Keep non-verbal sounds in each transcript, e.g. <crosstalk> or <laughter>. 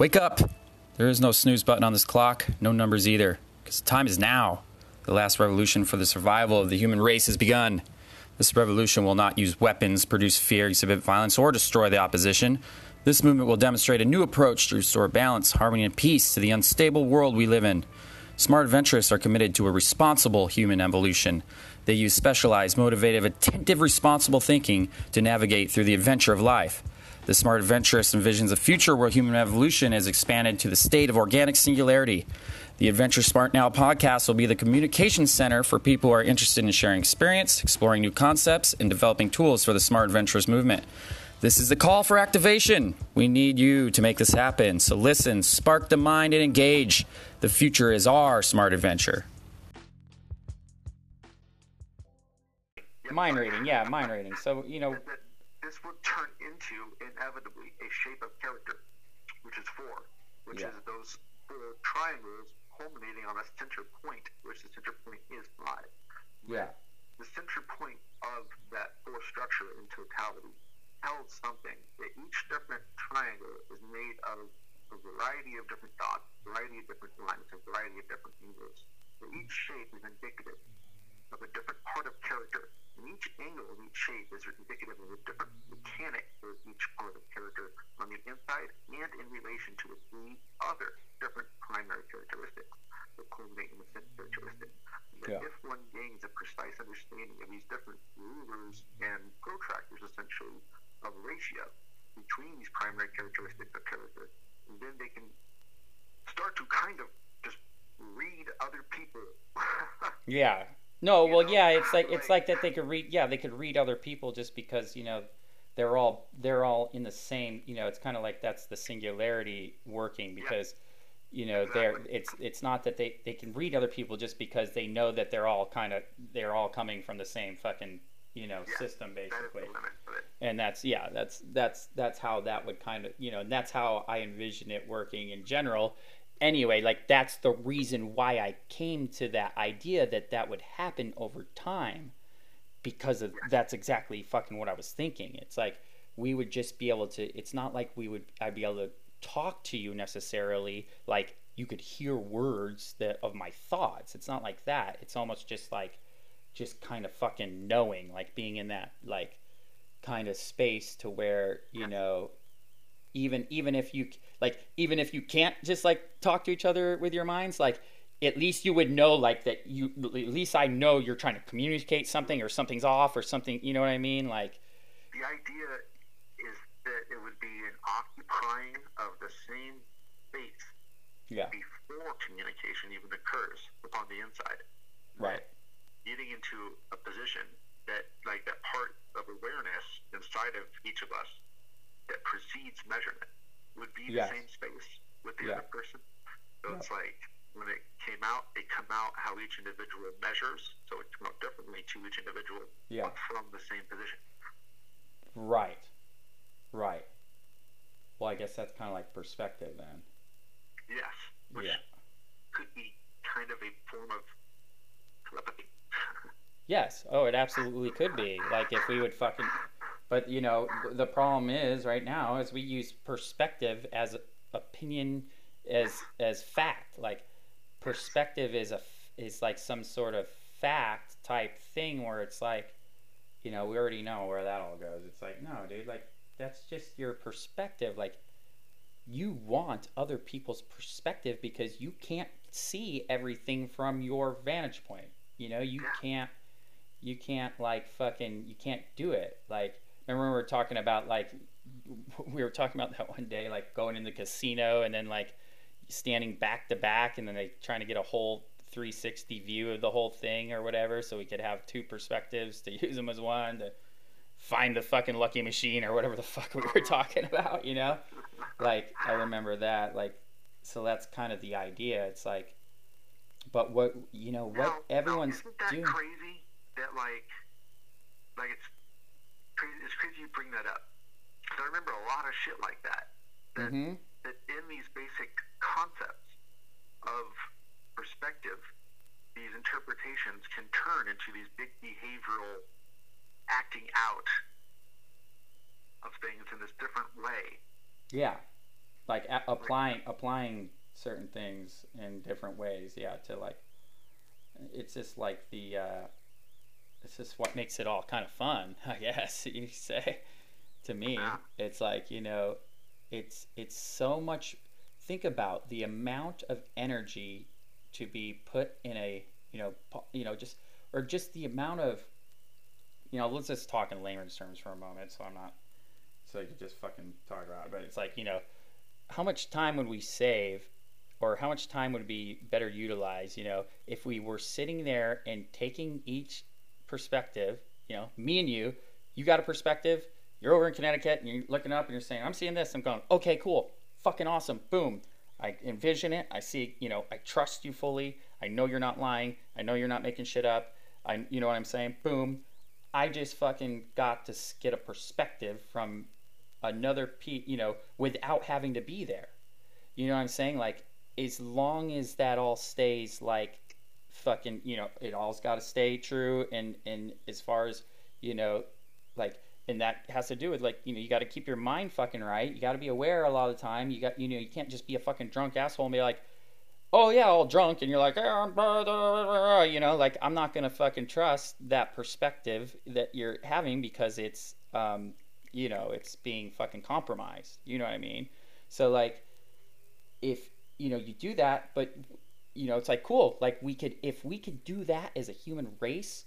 Wake up! There is no snooze button on this clock, no numbers either, because time is now. The last revolution for the survival of the human race has begun. This revolution will not use weapons, produce fear, exhibit violence, or destroy the opposition. This movement will demonstrate a new approach to restore balance, harmony, and peace to the unstable world we live in. Smart adventurists are committed to a responsible human evolution. They use specialized, motivated, attentive, responsible thinking to navigate through the adventure of life. The smart adventurist envisions a future where human evolution is expanded to the state of organic singularity. The Adventure Smart Now podcast will be the communication center for people who are interested in sharing experience, exploring new concepts, and developing tools for the smart adventurist movement. This is the call for activation. We need you to make this happen. So listen, spark the mind, and engage. The future is our smart adventure. Mind reading, yeah, mind reading. So, you know, this would turn into inevitably a shape of character, which is four, which Yeah. is those four triangles culminating on a center point, which the center point is five. yeah, The center point of that four structure in totality tells something that each different triangle is made of a variety of different dots, a variety of different lines, a variety of different angles. So each shape is indicative of a different part of character. And each angle each shape is indicative of a different mechanic for each part of character on the inside and in relation to the other different primary characteristics that culminate in the center characteristic. And Yeah. If one gains a precise understanding of these different rulers and protractors, essentially, of ratio between these primary characteristics of character, then they can start to kind of just read other people. <laughs> yeah. No, well, know, yeah, it's like it's like- that they could read. Yeah, they could read other people just because you know they're all they're all in the same. You know, it's kind of like that's the singularity working because you know they're it's it's not that they they can read other people just because they know that they're all kind of they're all coming from the same fucking you know Yeah, system basically. the limit of it. and that's yeah that's that's that's how that would kind of you know and that's how i envision it working in general anyway like that's the reason why i came to that idea that that would happen over time because of that's exactly fucking what i was thinking. It's like we would just be able to it's not like we would i'd be able to talk to you necessarily like you could hear words that of my thoughts. It's not like that. It's almost just like just kind of fucking knowing like being in that like kind of space to where you know even even if you like even if you can't just like talk to each other with your minds like at least you would know like that you at least i know you're trying to communicate something or something's off or something you know what i mean? Like The idea is that it would be an occupying of the same space yeah. before communication even occurs upon the inside. right. Getting into a position that, like that part of awareness inside of each of us that precedes measurement, would be Yes. the same space with the Yeah. other person. So it's like when it came out, it come out how each individual measures. So it come out differently to each individual, Yeah. from the same position. right right well i guess that's kind of like perspective then Yes, which Yeah. could be kind of a form of telepathy. <laughs> Yes. Oh, it absolutely could be. Like if we would fucking. But you know, the problem is right now is we use perspective as opinion as as fact. Like perspective is a is like some sort of fact type thing where it's like, you know, we already know where that all goes. It's like no, dude. Like that's just your perspective. Like you want other people's perspective because you can't see everything from your vantage point. You know, you can't you can't like fucking you can't do it. Like remember talking about like we were talking about that one day, like going in the casino and then like standing back to back and then they trying to get a whole 360 view of the whole thing or whatever so we could have two perspectives to <laughs> use them as one to find the fucking lucky machine or whatever the fuck we were <laughs> talking about, you know? Like I remember that like so that's kind of the idea. It's like but what you know what Now- now, everyone's isn't that doing crazy? That like, like it's crazy. It's crazy you bring that up. I remember a lot of shit like that. That Mhm. that in these basic concepts of perspective, these interpretations can turn into these big behavioral acting out of things in this different way. Yeah. like a- applying applying certain things in different ways. Yeah, to like, it's just like the. Uh, it's just what makes it all kind of fun, <laughs> I guess <laughs> you say. To me, it's like you know, it's it's so much. Think about the amount of energy to be put in a you know you know just or just the amount of you know let's just talk in layman's terms for a moment so i'm not so you can just fucking talk about it but it's like you know how much time would we save or how much time would be better utilized you know if we were sitting there and taking each perspective you know me and you you got a perspective you're over in connecticut and you're looking up and you're saying i'm seeing this i'm going okay cool fucking awesome boom. I envision it i see you know i trust you fully i know you're not lying i know you're not making shit up i you know what i'm saying boom. I just fucking got to get a perspective from another pe you know without having to be there. You know what i'm saying? Like as long as that all stays like fucking you know it all's got to stay true and and as far as you know like and that has to do with like you know you got to keep your mind fucking right. You got to be aware a lot of the time. You got you know you can't just be a fucking drunk asshole and be like oh yeah all drunk and you're like "Ah, blah, blah," you know like i'm not gonna fucking trust that perspective that you're having because it's um you know it's being fucking compromised. You know what i mean? So like if you know you do that but you know it's like cool like we could if we could do that as a human race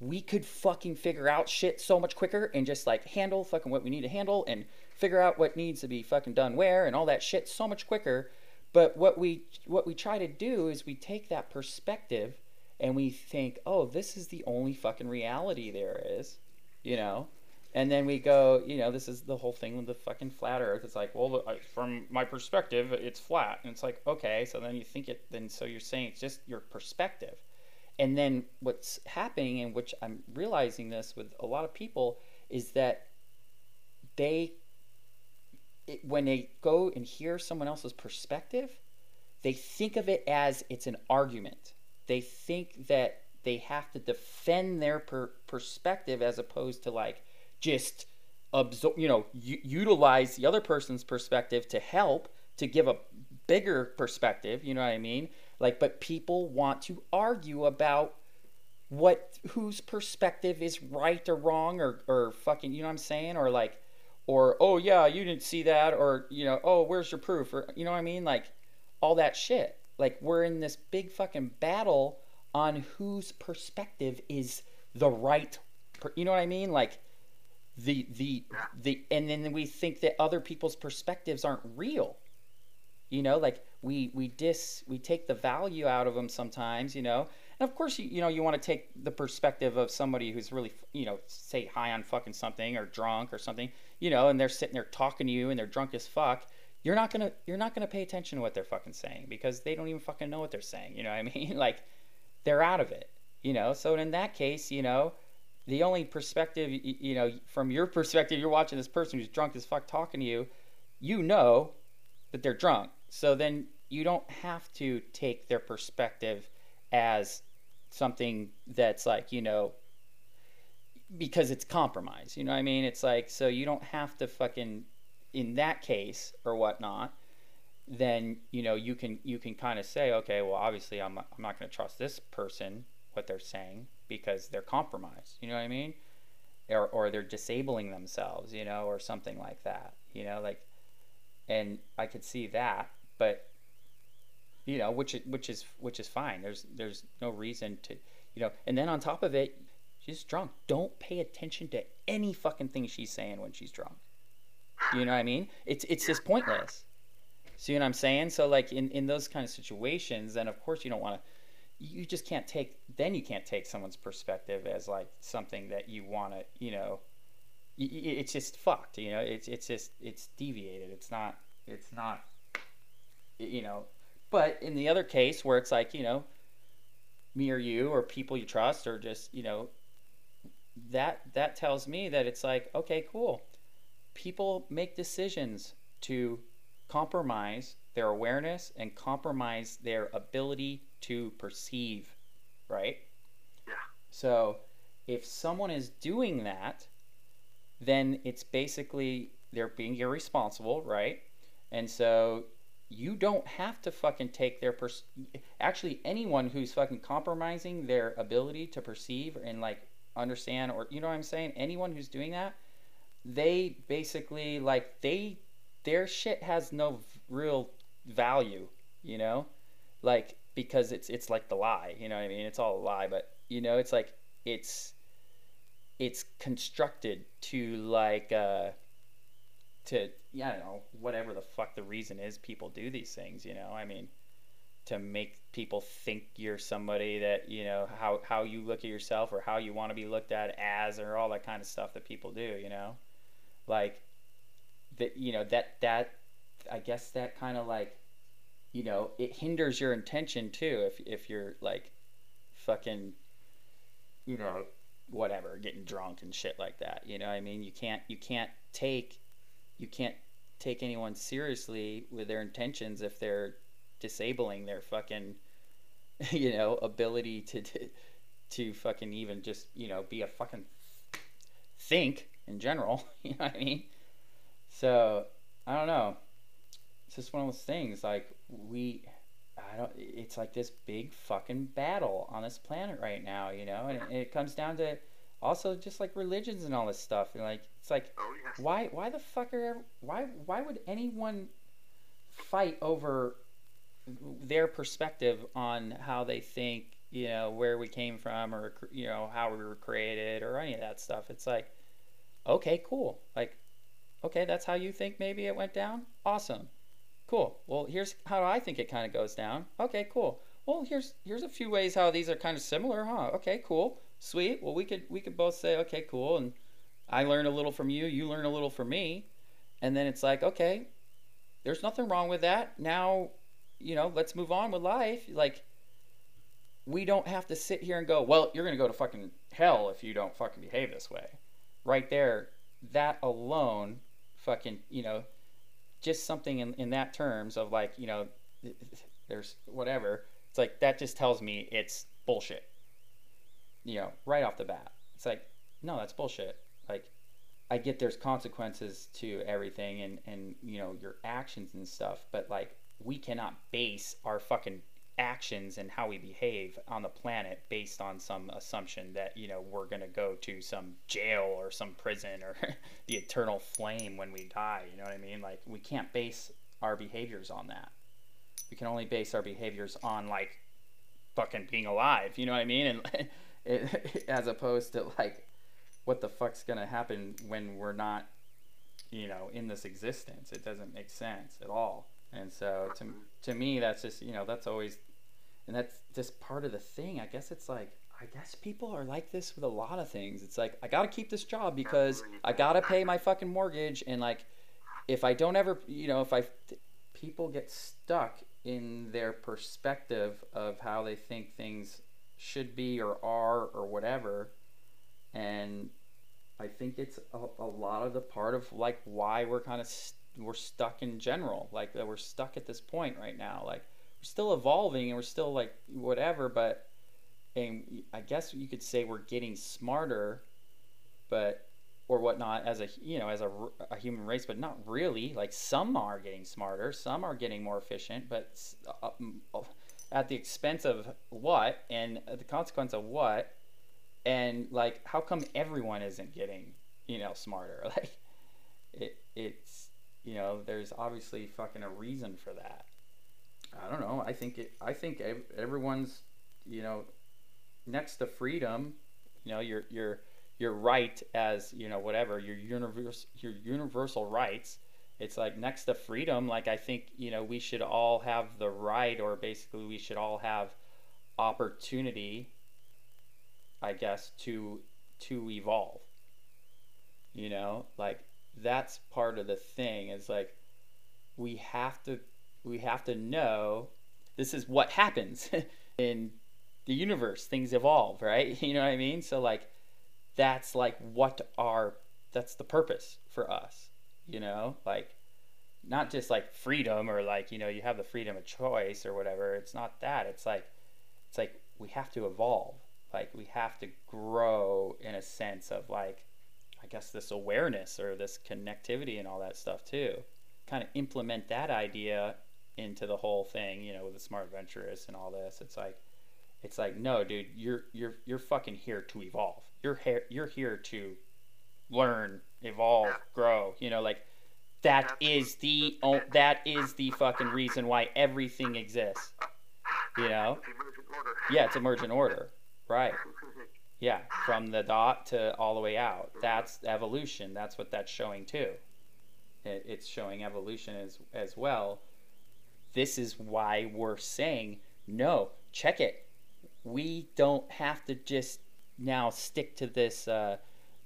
we could fucking figure out shit so much quicker and just like handle fucking what we need to handle and figure out what needs to be fucking done where and all that shit so much quicker. But what we what we try to do is we take that perspective and we think oh this is the only fucking reality there is you know and then we go you know this is the whole thing with the fucking flat earth. It's like well from my perspective it's flat. And it's like okay so then you think it then so you're saying it's just your perspective. And then what's happening and which i'm realizing this with a lot of people is that they it, when they go and hear someone else's perspective they think of it as it's an argument. They think that they have to defend their per- perspective as opposed to like just absorb you know u- utilize the other person's perspective to help to give a bigger perspective you know what i mean? Like but people want to argue about what whose perspective is right or wrong or or fucking you know what i'm saying? Or like or oh yeah you didn't see that or you know oh where's your proof? Or you know what i mean? Like all that shit. Like we're in this big fucking battle on whose perspective is the right you know what i mean? Like the the the and then we think that other people's perspectives aren't real. You know like we we dis we take the value out of them sometimes you know? And of course you you know you want to take the perspective of somebody who's really you know say high on fucking something or drunk or something you know and they're sitting there talking to you and they're drunk as fuck you're not gonna you're not gonna pay attention to what they're fucking saying because they don't even fucking know what they're saying you know what i mean? <laughs> Like they're out of it you know? So in that case you know the only perspective you know from your perspective you're watching this person who's drunk as fuck talking to you you know that they're drunk. So then you don't have to take their perspective as something that's like you know because it's compromise you know what i mean? It's like so you don't have to fucking in that case or whatnot then you know you can you can kind of say okay well obviously i'm, I'm not going to trust this person what they're saying because they're compromised you know what i mean? Or, or they're disabling themselves you know or something like that you know like and i could see that but you know which which is which is fine. There's there's no reason to you know and then on top of it she's drunk. Don't pay attention to any fucking thing she's saying when she's drunk. You know what i mean? It's it's just pointless. See what i'm saying? So like in in those kind of situations then of course you don't want to you just can't take then you can't take someone's perspective as like something that you want to you know it's just fucked you know? It's it's just it's deviated. It's not it's not you know? But in the other case where it's like you know me or you or people you trust or just you know that that tells me that it's like okay cool. People make decisions to compromise their awareness and compromise their ability to perceive right? Yeah. so if someone is doing that then it's basically they're being irresponsible right? And so you don't have to fucking take their pers- actually anyone who's fucking compromising their ability to perceive and like understand or you know what I'm saying? Anyone who's doing that they basically like they their shit has no v- real value you know? Like because it's it's like the lie you know what I mean it's all a lie but you know it's like it's it's constructed to like uh to yeah, I don't know whatever the fuck the reason is people do these things. You know, I mean, to make people think you're somebody that you know how how you look at yourself or how you want to be looked at as or all that kind of stuff that people do. You know, like that. You know that that I guess that kind of like you know it hinders your intention too if if you're like fucking you know whatever getting drunk and shit like that you know i mean? You can't you can't take you can't take anyone seriously with their intentions if they're disabling their fucking <laughs> you know ability to to, to fucking even just you know be a fucking think in general <laughs> you know what i mean? So i don't know. It's just one of those things like we i don't it's like this big fucking battle on this planet right now you know? And it, it comes down to also just like religions and all this stuff. And like it's like Oh yes. why why the fuck are why why would anyone fight over their perspective on how they think you know where we came from or you know how we were created or any of that stuff? It's like okay cool. Like okay that's how you think maybe it went down? Awesome cool well here's how i think it kind of goes down okay cool well here's here's a few ways how these are kind of similar huh okay cool sweet well we could we could both say okay cool and I learn a little from you, you learn a little from me. And then it's like, okay, there's nothing wrong with that. Now, you know, let's move on with life. Like, we don't have to sit here and go, well, you're to go to fucking hell if you don't fucking behave this way. Right there, that alone, fucking, you know, just something in, in that terms of like, you know, there's whatever. It's like, that just tells me it's bullshit. You know, right off the bat. It's like, no, that's bullshit like i get there's consequences to everything and and you know your actions and stuff but like we cannot base our fucking actions and how we behave on the planet based on some assumption that you know we're going to go to some jail or some prison or <laughs> the eternal flame when we die you know what i mean like we can't base our behaviors on that we can only base our behaviors on like fucking being alive you know what i mean and <laughs> it, <laughs> as opposed to like what the fuck's gonna happen when we're not, you know, in this existence? It doesn't make sense at all. And so to to me, that's just you know that's always, and that's just part of the thing. I guess it's like I guess people are like this with a lot of things. It's like I gotta keep this job because I gotta pay my fucking mortgage, and like if I don't ever, you know, if I people get stuck in their perspective of how they think things should be or are or whatever and I think it's a, a lot of the part of like why we're kind of st- we're stuck in general, like that we're stuck at this point right now. Like still evolving and we're still like whatever, but and I guess you could say we're getting smarter, but or whatnot as a you know as a, a human race, but not really. Like some are getting smarter, some are getting more efficient, but uh, at the expense of what and the consequence of what? And like how come everyone isn't getting you know smarter? <laughs> Like it it's you know there's obviously fucking a reason for that i don't know i think it i think everyone's you know next to freedom you know your your your right as you know whatever your universe your universal rights it's like next to freedom like i think you know we should all have the right or basically we should all have opportunity I guess to to evolve. You know, like that's part of the thing is like we have to we have to know this is what happens <laughs> in the universe. Things evolve, right? <laughs> You know what I mean? So like that's like what our that's the purpose for us, you know? Like not just like freedom or like, you know, you have the freedom of choice or whatever. It's not that. It's like it's like we have to evolve like we have to grow in a sense of like i guess this awareness or this connectivity and all that stuff too kind of implement that idea into the whole thing, you know, with the smart adventurists and all this, it's like, it's like, no, dude, you're you're you're fucking here to evolve. You're here you're here to learn, evolve, grow. You know, like that is the oh, that is the fucking reason why everything exists. You know? It's order. Yeah, it's emergent order. Right. Yeah, from the dot to all the way out. That's evolution. That's what that's showing too. It, it's showing evolution as as well. This is why we're saying no. Check it. We don't have to just now stick to this uh,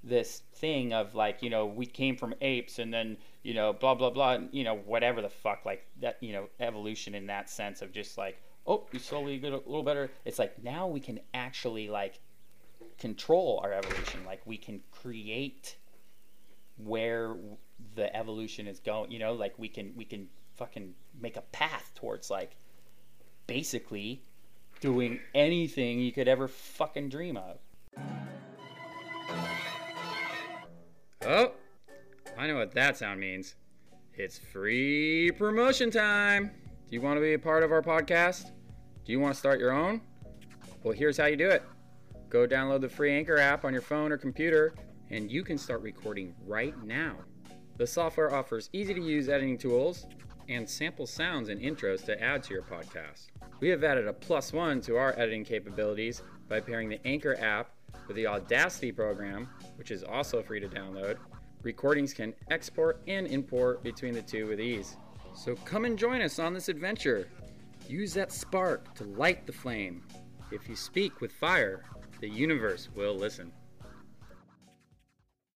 this thing of like you know we came from apes and then you know blah blah blah you know whatever the fuck like that you know evolution in that sense of just like oh you slowly get a little better. It's like now we can actually like control our evolution. Like we can create where the evolution is going. You know, like we can we can fucking make a path towards like basically doing anything you could ever fucking dream of. Oh, I know what that sound means. It's free promotion time. Do you want to be a part of our podcast? Do you want to start your own? Well, here's how you do it go download the free Anchor app on your phone or computer, and you can start recording right now. The software offers easy to use editing tools and sample sounds and intros to add to your podcast. We have added a plus one to our editing capabilities by pairing the Anchor app with the Audacity program, which is also free to download. Recordings can export and import between the two with ease. So come and join us on this adventure. Use that spark to light the flame. If you speak with fire, the universe will listen.